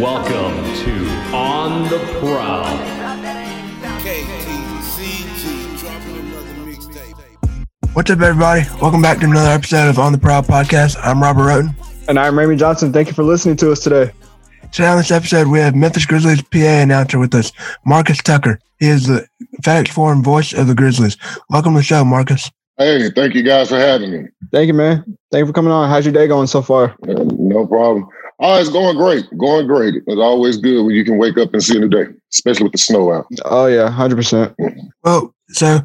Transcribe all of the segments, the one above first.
Welcome to On the Prowl. What's up, everybody? Welcome back to another episode of On the Prowl podcast. I'm Robert Roten. And I'm Raymond Johnson. Thank you for listening to us today. Today on this episode, we have Memphis Grizzlies PA announcer with us, Marcus Tucker. He is the FedEx Forum voice of the Grizzlies. Welcome to the show, Marcus. Hey, thank you guys for having me. Thank you, man. Thank you for coming on. How's your day going so far? Uh, no problem. Oh, it's going great. Going great. It's always good when you can wake up and see a new day, especially with the snow out. Oh yeah, hundred percent. Well, so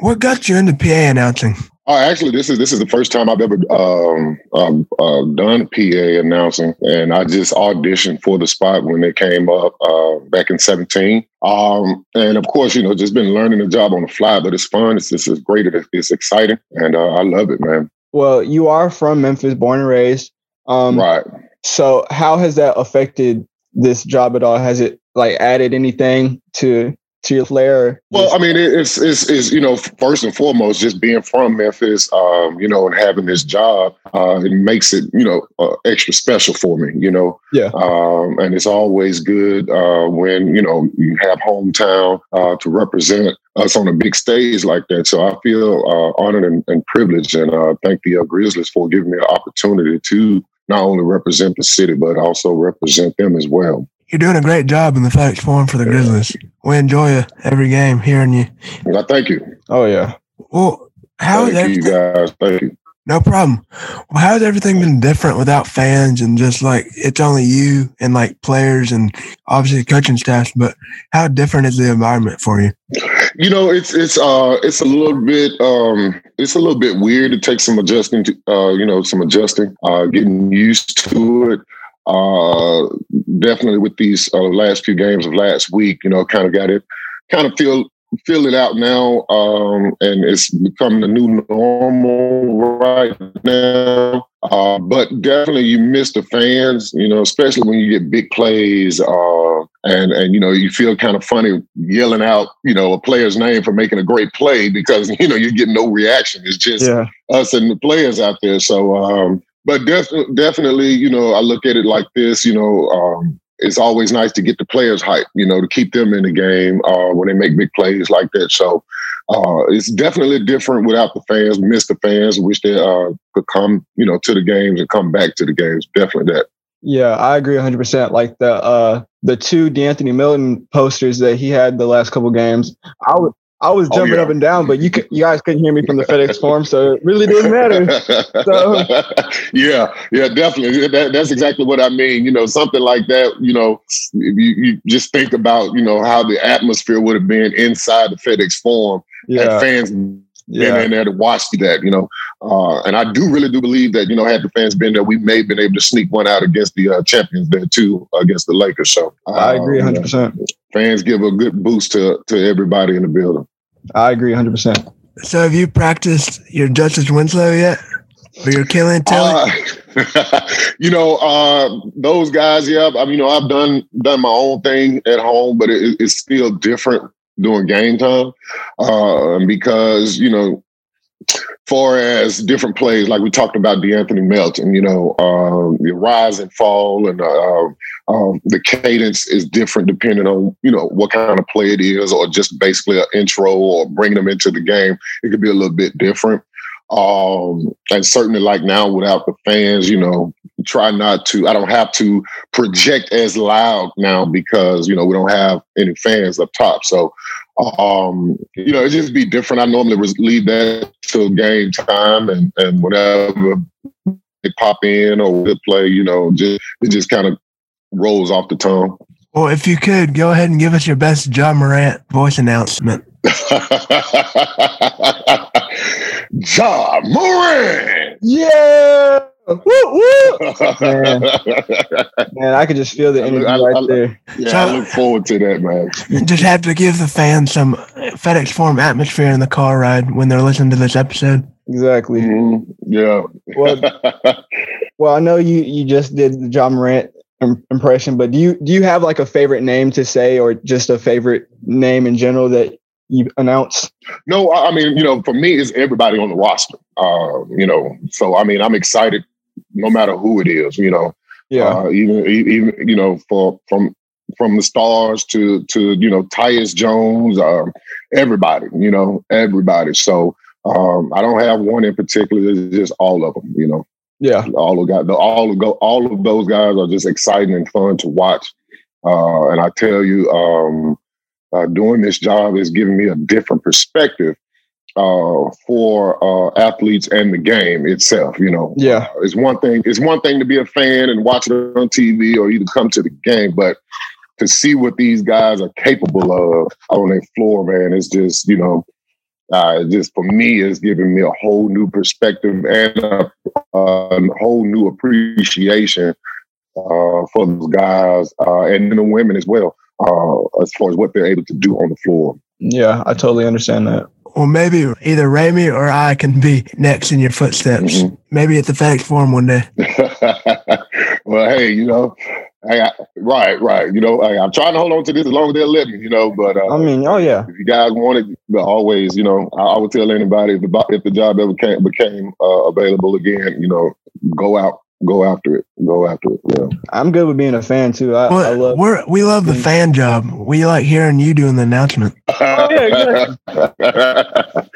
what got you into PA announcing? Uh, actually, this is this is the first time I've ever um, um, uh, done PA announcing, and I just auditioned for the spot when it came up uh, back in seventeen. Um, and of course, you know, just been learning the job on the fly, but it's fun. It's this is great. It's, it's exciting, and uh, I love it, man. Well, you are from Memphis, born and raised. Um, right. So, how has that affected this job at all? Has it like added anything to to your flair? Well, I mean, it's, it's, it's, you know, first and foremost, just being from Memphis, um, you know, and having this job, uh, it makes it, you know, uh, extra special for me, you know. Yeah. Um, and it's always good uh, when, you know, you have hometown uh, to represent us on a big stage like that. So I feel uh, honored and, and, privileged, and uh, thank the Grizzlies for giving me an opportunity to not only represent the city, but also represent them as well. You're doing a great job in the FedEx Forum for the Grizzlies. We enjoy every game, hearing you. Well, thank you. Oh yeah. Well, how thank you guys? Thank you. No problem. Well, how's everything been different without fans and just like it's only you and like players and obviously coaching staff? But how different is the environment for you? You know, it's it's uh it's a little bit um it's a little bit weird. It takes some adjusting to uh you know some adjusting, uh getting used to it. Uh, definitely with these uh, last few games of last week, you know, kind of got it, kind of feel feel it out now, um, and it's becoming the new normal right now. Uh, but definitely, you miss the fans, you know, especially when you get big plays, uh, and and you know, you feel kind of funny yelling out, you know, a player's name for making a great play because you know you're getting no reaction. It's just yeah. us and the players out there. So. Um, but def- definitely, you know, I look at it like this. You know, um, it's always nice to get the players hype. You know, to keep them in the game uh, when they make big plays like that. So uh, it's definitely different without the fans. Miss the fans. Wish they uh, could come, you know, to the games and come back to the games. Definitely that. Yeah, I agree 100%. Like the uh the two De'Anthony Melton posters that he had the last couple games, I would I was oh, jumping oh, yeah. up and down, but you could, you guys couldn't hear me from the FedEx Forum, so it really didn't matter. So. yeah, yeah, definitely. That, that's exactly what I mean. You know, something like that. You know, you, you just think about you know how the atmosphere would have been inside the FedEx Forum yeah. had fans yeah. been in there to watch that. You know, uh, and I do really do believe that you know had the fans been there, we may have been able to sneak one out against the uh, champions there too against the Lakers. So uh, I agree, hundred percent fans give a good boost to to everybody in the building. I agree 100%. So have you practiced your Justice Winslow yet? Or your Killian Tillie? Uh, you know, uh, those guys, yeah. I mean, you know, I've done done my own thing at home, but it, it's still different during game time uh, because you know far as different plays, like we talked about De'Anthony Melton, you know, um, the rise and fall and uh, um, the cadence is different depending on, you know, what kind of play it is or just basically an intro or bringing them into the game. It could be a little bit different. Um, and certainly like now without the fans, you know, try not to, I don't have to project as loud now because, you know, we don't have any fans up top. So um, you know, it just be different. I normally leave that till game time, and and whenever they pop in or good play, you know, just it just kind of rolls off the tongue. Well, if you could go ahead and give us your best Ja Morant voice announcement. Ja Morant, yeah. Woo, woo. man. man, I could just feel the energy I, I, right I, there. Yeah, so, I look forward to that, man. Just have to give the fans some FedEx Forum atmosphere in the car ride when they're listening to this episode. Exactly. Mm-hmm. Yeah. well, well, I know you you just did the Ja Morant impression, but do you do you have like a favorite name to say, or just a favorite name in general that you announce? No, I mean, you know, for me, it's everybody on the roster. Uh, you know, so I mean, I'm excited no matter who it is, you know. Yeah, uh, even even you know for from from the stars to to you know Tyus Jones, um, everybody, you know everybody. So um, I don't have one in particular. It's just all of them, you know. Yeah, all of guys, all of go, all of those guys are just exciting and fun to watch. Uh, and I tell you, um, uh, doing this job is giving me a different perspective uh, for uh, athletes and the game itself. You know, yeah, uh, it's one thing. It's one thing to be a fan and watch it on TV or even come to the game, but to see what these guys are capable of on their floor, man, it's just you know, uh, just for me, it's giving me a whole new perspective and a, a whole new appreciation uh, for those guys uh, and the women as well, uh, as far as what they're able to do on the floor. Yeah, I totally understand that. Well, maybe either Ramey or I can be next in your footsteps. Mm-hmm. Maybe at the FedEx Forum one day. well, hey, you know, I, right, right. You know, I, am trying to hold on to this as long as they'll let me. You know, but uh, I mean, oh yeah. If you guys want it, but always, you know, I, I, would tell anybody if the if the job ever came, became uh, available again, you know, go out, go after it, go after it. Yeah. I'm good with being a fan too. I, well, I love. We're, we love the fan job. We like hearing you doing the announcement. oh yeah, yeah.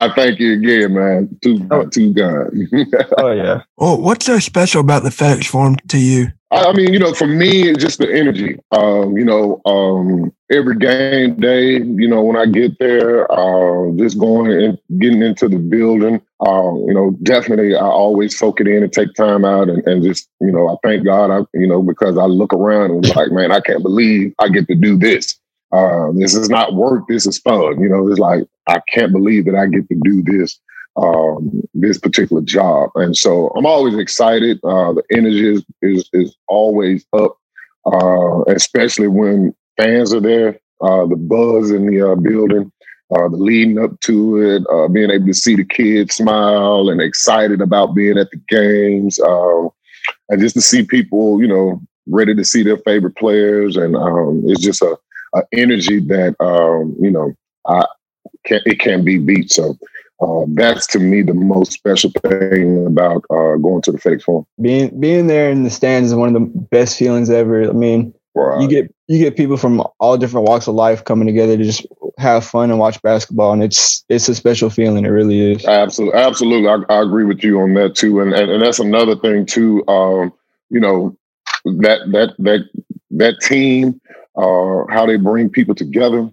I thank you again, man. Too, oh. too kind. oh yeah. Well, what's so special about the FedEx Forum to you? I mean, you know, for me, it's just the energy. Um, you know, um, every game day, you know, when I get there, uh, just going and getting into the building, uh, you know, definitely I always soak it in and take time out and, and just, you know, I thank God, I, you know, because I look around and like, man, I can't believe I get to do this. Uh, this is not work. This is fun. You know, it's like, I can't believe that I get to do this um, this particular job. And so I'm always excited. Uh, the energy is, is, is always up, uh, especially when fans are there. Uh, the buzz in the uh, building, uh, the leading up to it, uh, being able to see the kids smile and excited about being at the games, um, and just to see people, you know, ready to see their favorite players, and um, it's just a, a energy that um, you know I, can, it can't be beat. So uh, that's to me the most special thing about uh, going to the FedEx Forum. Being being there in the stands is one of the best feelings ever. I mean, right. you get you get people from all different walks of life coming together to just have fun and watch basketball, and it's it's a special feeling. It really is. Absolutely, absolutely. I, I agree with you on that too, and and, and that's another thing too. Um, you know that that that that team, uh, how they bring people together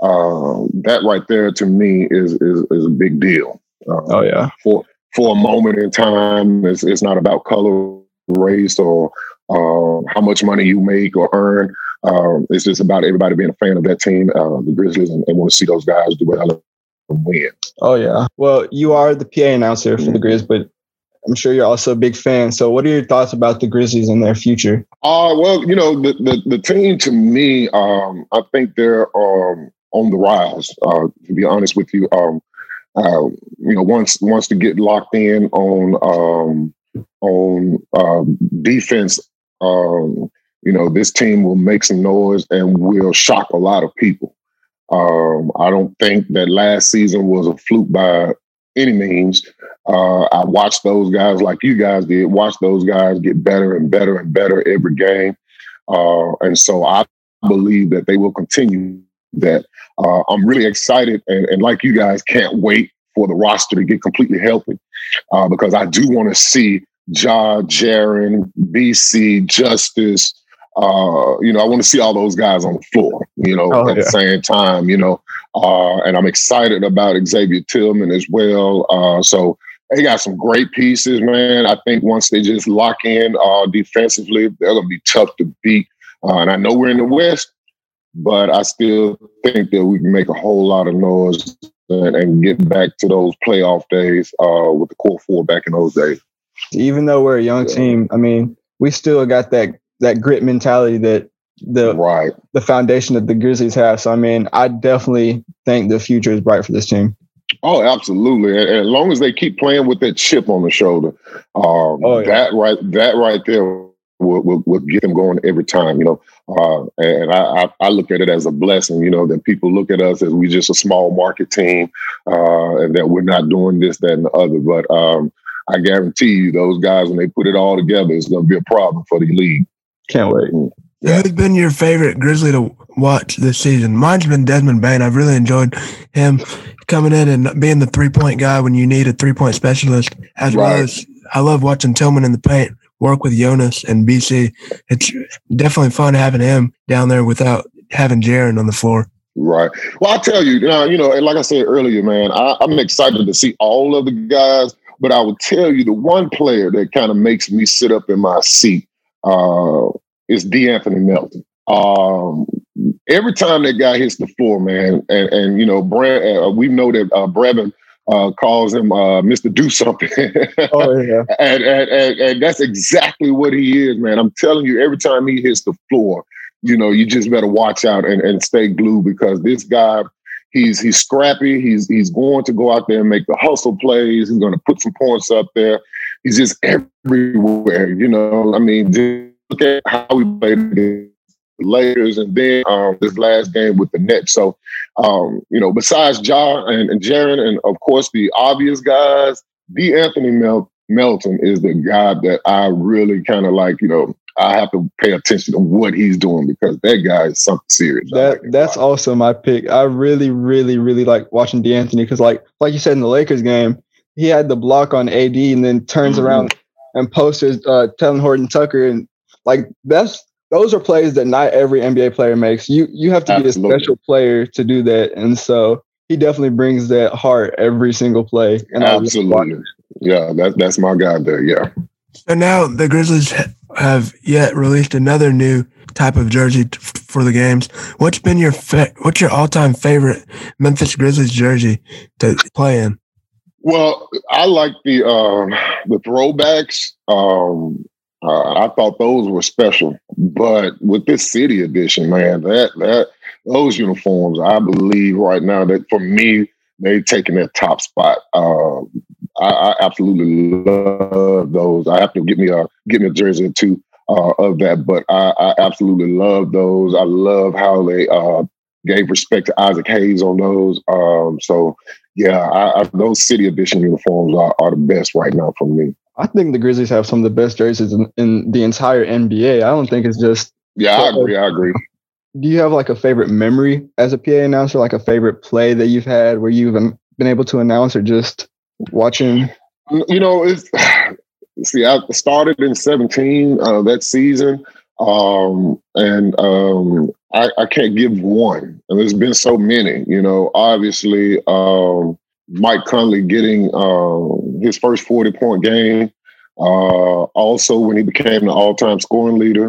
uh, that right there to me is is, is a big deal. Uh, oh yeah. For for a moment in time, it's, it's not about color, race, or uh, how much money you make or earn. Um, it's just about everybody being a fan of that team, uh, the Grizzlies, and, and want to see those guys do well and win. Oh yeah. Well, you are the PA announcer for mm-hmm. the Grizz, but I'm sure you're also a big fan. So, what are your thoughts about the Grizzlies and their future? Uh, well, you know, the, the, the team to me, um, I think they're um, on the rise. Uh, to be honest with you, um, uh, you know, once once to get locked in on um, on uh, defense, um, you know, this team will make some noise and will shock a lot of people. Um, I don't think that last season was a fluke by any means. Uh, I watched those guys like you guys did. Watch those guys get better and better and better every game, uh, and so I believe that they will continue that. Uh, I'm really excited, and, and, like you guys, can't wait for the roster to get completely healthy uh, because I do want to see Ja, Jaren, BC, Justice. Uh, you know, I want to see all those guys on the floor. You know, oh, at yeah. the same time. You know, uh, and I'm excited about Xavier Tillman as well. Uh, so they got some great pieces, man. I think once they just lock in uh, defensively, they're gonna be tough to beat. Uh, and I know we're in the West, but I still think that we can make a whole lot of noise and, and get back to those playoff days uh, with the core four back in those days. Even though we're a young team, I mean, we still got that that grit mentality that the right the foundation that the Grizzlies have. So I mean, I definitely think the future is bright for this team. Oh, absolutely. And, as long as they keep playing with that chip on the shoulder, um, oh, yeah. that right that right there will, will, will get them going every time, you know. Uh, and I, I, look at it as a blessing, you know, that people look at us as we just a small market team uh, and that we're not doing this, that, and the other. But um, I guarantee you, those guys when they put it all together, it's going to be a problem for the league. Can't wait. Yeah. Who's been your favorite Grizzly to watch this season? Mine's been Desmond Bane. I've really enjoyed him coming in and being the three point guy when you need a three point specialist, as right. well as I love watching Tillman in the paint work with Jonas and BC. It's definitely fun having him down there without having Jaren on the floor. Right. Well, I tell you, uh, you know, like I said earlier, man, I, I'm excited to see all of the guys. But I will tell you, the one player that kind of makes me sit up in my seat uh, is De'Anthony Melton. Um, every time that guy hits the floor, man, and, and you know, Brad, uh, we know that uh, Brevin uh, calls him uh, Mr. Do Something. oh, yeah. and, and, and, and, that's exactly what he is, man. I'm telling you, every time he hits the floor, you know, you just better watch out and, and stay glued because this guy, he's he's scrappy. He's he's going to go out there and make the hustle plays. He's going to put some points up there. He's just everywhere. You know, I mean, look at how he played the Lakers and then um, this last game with the Nets. So, um, you know, besides Ja and, and Jaren and of course the obvious guys, De'Anthony Mel- Melton is the guy that I really kind of like. You know, I have to pay attention to what he's doing because that guy is something serious. That like that's also my pick. I really, really, really like watching De'Anthony because, like, like you said in the Lakers game, he had the block on AD and then turns mm-hmm. around and posters uh, telling Horton Tucker and like that's those are plays that not every NBA player makes. You you have to Absolutely. be a special player to do that, and so he definitely brings that heart every single play. And Absolutely, yeah, that, that's my guy there. Yeah. So now the Grizzlies have yet released another new type of jersey t- for the games. What's been your fa- what's your all time favorite Memphis Grizzlies jersey to play in? Well, I like the um, the throwbacks. Um, uh, I thought those were special, but with this city edition, man, that that those uniforms, I believe right now that for me, they taking that top spot. Uh, I, I, absolutely love those. I have to get me a get me a jersey or two uh, of that, but I, I, absolutely love those. I love how they uh, gave respect to Isaac Hayes on those. Um, so yeah, I, those city edition uniforms are, are the best right now for me. I think the Grizzlies have some of the best jerseys in, in the entire NBA. I don't think it's just. Yeah, I agree. I agree. Do you have like a favorite memory as a PA announcer, like a favorite play that you've had where you've been able to announce or just watching? You know, it's see, I started in 17 uh, that season, um, and um, I, I, can't give one. And there's been so many. You know, obviously, um, Mike Conley getting uh, his first 40 point game. Uh, also, when he became the all time scoring leader,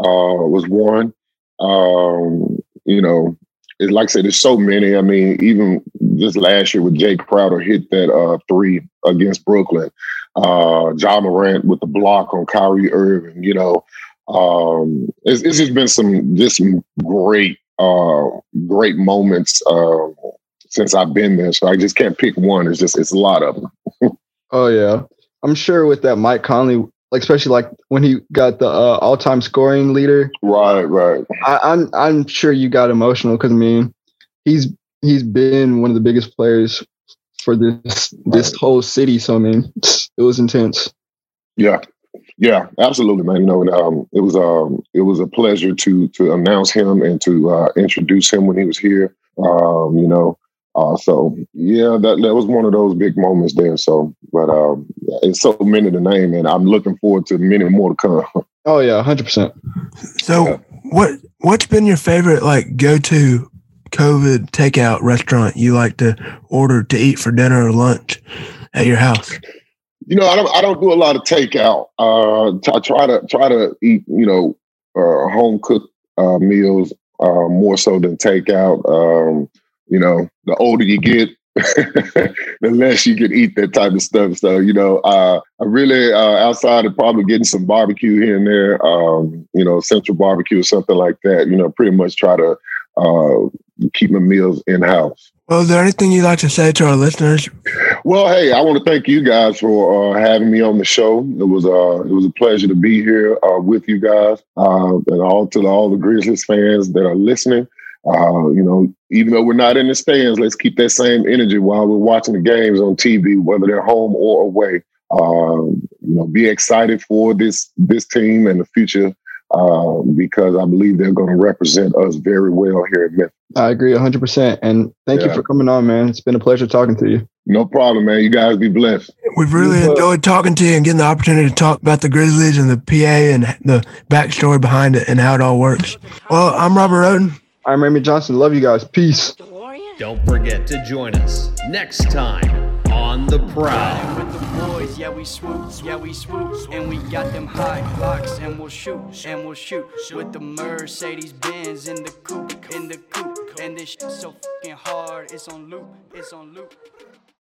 uh, was one. Um, you know, like I said, there's so many. I mean, even just last year with Jae Crowder hit that uh, three against Brooklyn. Uh, Ja Morant with the block on Kyrie Irving. You know, um, it's, it's just been some just some great, uh, great moments uh, since I've been there. So I just can't pick one. It's just it's a lot of them. oh yeah, I'm sure with that Mike Conley, like especially like when he got the uh, all-time scoring leader. Right, right. I, I'm I'm sure you got emotional because I mean he's he's been one of the biggest players for this this whole city. So I mean it was intense. Yeah, yeah, absolutely, man. You know, um, it was um, it was a pleasure to to announce him and to uh, introduce him when he was here. Um, you know, uh, so yeah, that that was one of those big moments there. So, but um, it's so many to name, and I'm looking forward to many more to come. Oh yeah, hundred percent. So, yeah. what what's been your favorite like go to COVID takeout restaurant you like to order to eat for dinner or lunch at your house? You know, I don't I don't do a lot of takeout. Uh, I try to try to eat you know uh, home cooked uh, meals uh, more so than takeout. Um, you know, the older you get, the less you can eat that type of stuff. So, you know, uh, I really, uh, outside of probably getting some barbecue here and there, um, you know, central barbecue or something like that, you know, pretty much try to uh, keep my meals in house. Well, is there anything you'd like to say to our listeners? Well, hey, I want to thank you guys for uh, having me on the show. It was uh, it was a pleasure to be here uh, with you guys, uh, and all to all the Grizzlies fans that are listening. Uh, you know, even though we're not in the stands, let's keep that same energy while we're watching the games on TV, whether they're home or away. um, you know, be excited for this this team and the future uh, because I believe they're going to represent us very well here at Memphis. I agree 100%. And thank yeah. you for coming on, man. It's been a pleasure talking to you. No problem, man. You guys be blessed. We've really enjoyed talking to you and getting the opportunity to talk about the Grizzlies and the PA and the backstory behind it and how it all works. Well, I'm Robert Roden. I'm Remy Johnson. Love you guys. Peace. Don't forget to join us next time on the prowl. With the boys, yeah we swoop, yeah we swoop, and we got them high locks, and we'll shoot, and we'll shoot with the Mercedes Benz in the coupe, in the coupe, and this shit so fucking hard, it's on loop, it's on loop.